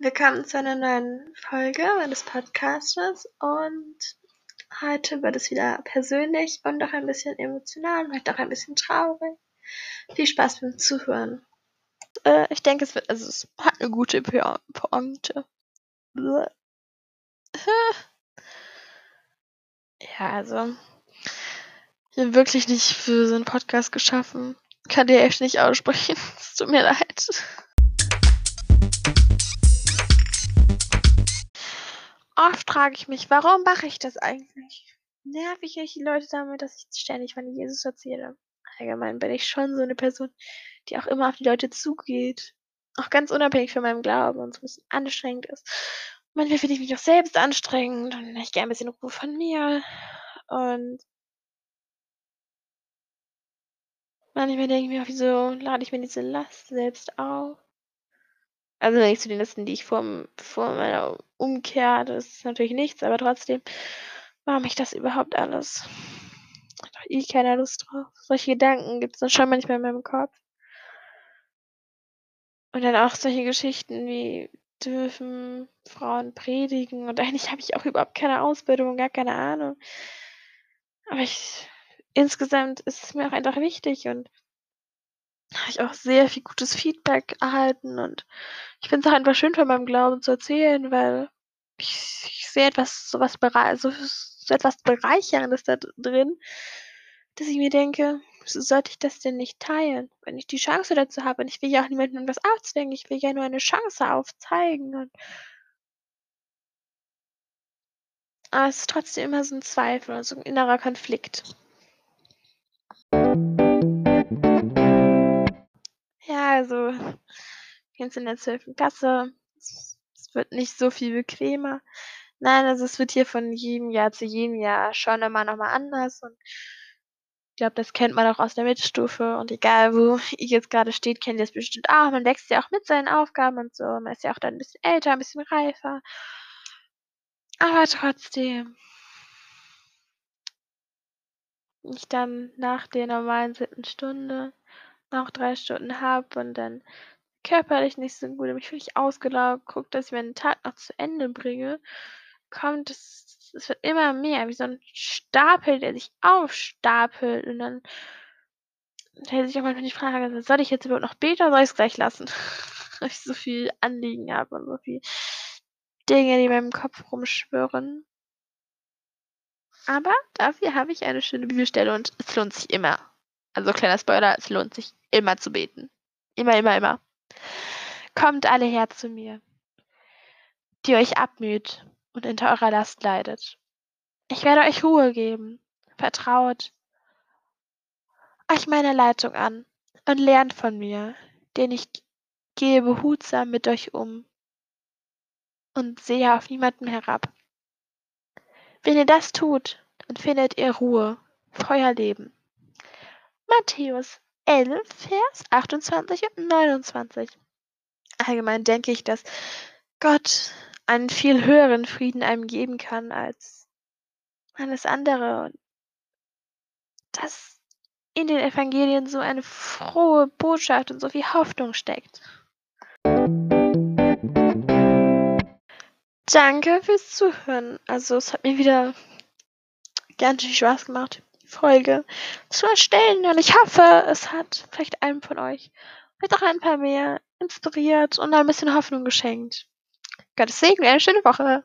Willkommen zu einer neuen Folge meines Podcastes und heute wird es wieder persönlich und auch ein bisschen emotional, vielleicht auch ein bisschen traurig. Viel Spaß beim Zuhören. Äh, ich denke, es wird, also es hat eine gute Pointe. Ja, also ich bin wirklich nicht für so einen Podcast geschaffen. Kann dir echt nicht aussprechen. Es tut mir leid. Oft frage ich mich, warum mache ich das eigentlich? Nerv ich die Leute damit, dass ich ständig von Jesus erzähle? Allgemein bin ich schon so eine Person, die auch immer auf die Leute zugeht. Auch ganz unabhängig von meinem Glauben und so ein bisschen anstrengend ist. Manchmal finde ich mich auch selbst anstrengend und ich gerne ein bisschen Ruhe von mir. Und manchmal denke ich mir auch, wieso lade ich mir diese Last selbst auf? Also nicht zu den Listen, die ich vor, vor meiner Umkehr, das ist natürlich nichts, aber trotzdem, warum ich das überhaupt alles? Hat doch eh keiner Lust drauf. Solche Gedanken gibt es dann schon manchmal in meinem Kopf. Und dann auch solche Geschichten wie dürfen Frauen predigen und eigentlich habe ich auch überhaupt keine Ausbildung, gar keine Ahnung. Aber ich insgesamt ist es mir auch einfach wichtig und habe ich auch sehr viel gutes Feedback erhalten und ich finde es auch einfach schön von meinem Glauben zu erzählen, weil ich, ich sehe etwas, so was, so, so etwas Bereicherndes da drin, dass ich mir denke, sollte ich das denn nicht teilen, wenn ich die Chance dazu habe? Und ich will ja auch niemandem etwas aufzwingen, ich will ja nur eine Chance aufzeigen. Und aber es ist trotzdem immer so ein Zweifel, so ein innerer Konflikt. Also, jetzt in der 12. Klasse, es wird nicht so viel bequemer. Nein, also es wird hier von jedem Jahr zu jedem Jahr schon immer noch mal anders und ich glaube, das kennt man auch aus der Mittelstufe und egal, wo ihr jetzt gerade steht, kennt ihr das bestimmt auch. Man wächst ja auch mit seinen Aufgaben und so. Man ist ja auch dann ein bisschen älter, ein bisschen reifer. Aber trotzdem, ich dann nach der normalen siebten Stunde noch drei Stunden habe und dann körperlich nicht so gut, mich völlig ausgelaugt, gucke, dass ich meinen Tag noch zu Ende bringe, kommt es, es wird immer mehr, wie so ein Stapel, der sich aufstapelt und dann stellt sich auch manchmal die Frage, soll ich jetzt überhaupt noch beten oder soll ich es gleich lassen? Weil ich so viel Anliegen habe und so viel Dinge, die in meinem Kopf rumschwirren. Aber dafür habe ich eine schöne Bibelstelle und es lohnt sich immer. Also kleiner Spoiler, es lohnt sich immer zu beten. Immer, immer, immer. Kommt alle her zu mir, die euch abmüht und unter eurer Last leidet. Ich werde euch Ruhe geben. Vertraut euch meine Leitung an und lernt von mir, denn ich gehe behutsam mit euch um und sehe auf niemanden herab. Wenn ihr das tut, dann findet ihr Ruhe für euer Leben. Matthäus 11, Vers 28 und 29. Allgemein denke ich, dass Gott einen viel höheren Frieden einem geben kann als alles andere. Und dass in den Evangelien so eine frohe Botschaft und so viel Hoffnung steckt. Danke fürs Zuhören. Also es hat mir wieder ganz viel Spaß gemacht, Folge zu erstellen. Und ich hoffe, es hat vielleicht einem von euch, vielleicht auch ein paar mehr, inspiriert und ein bisschen Hoffnung geschenkt. Gottes Segen, eine schöne Woche.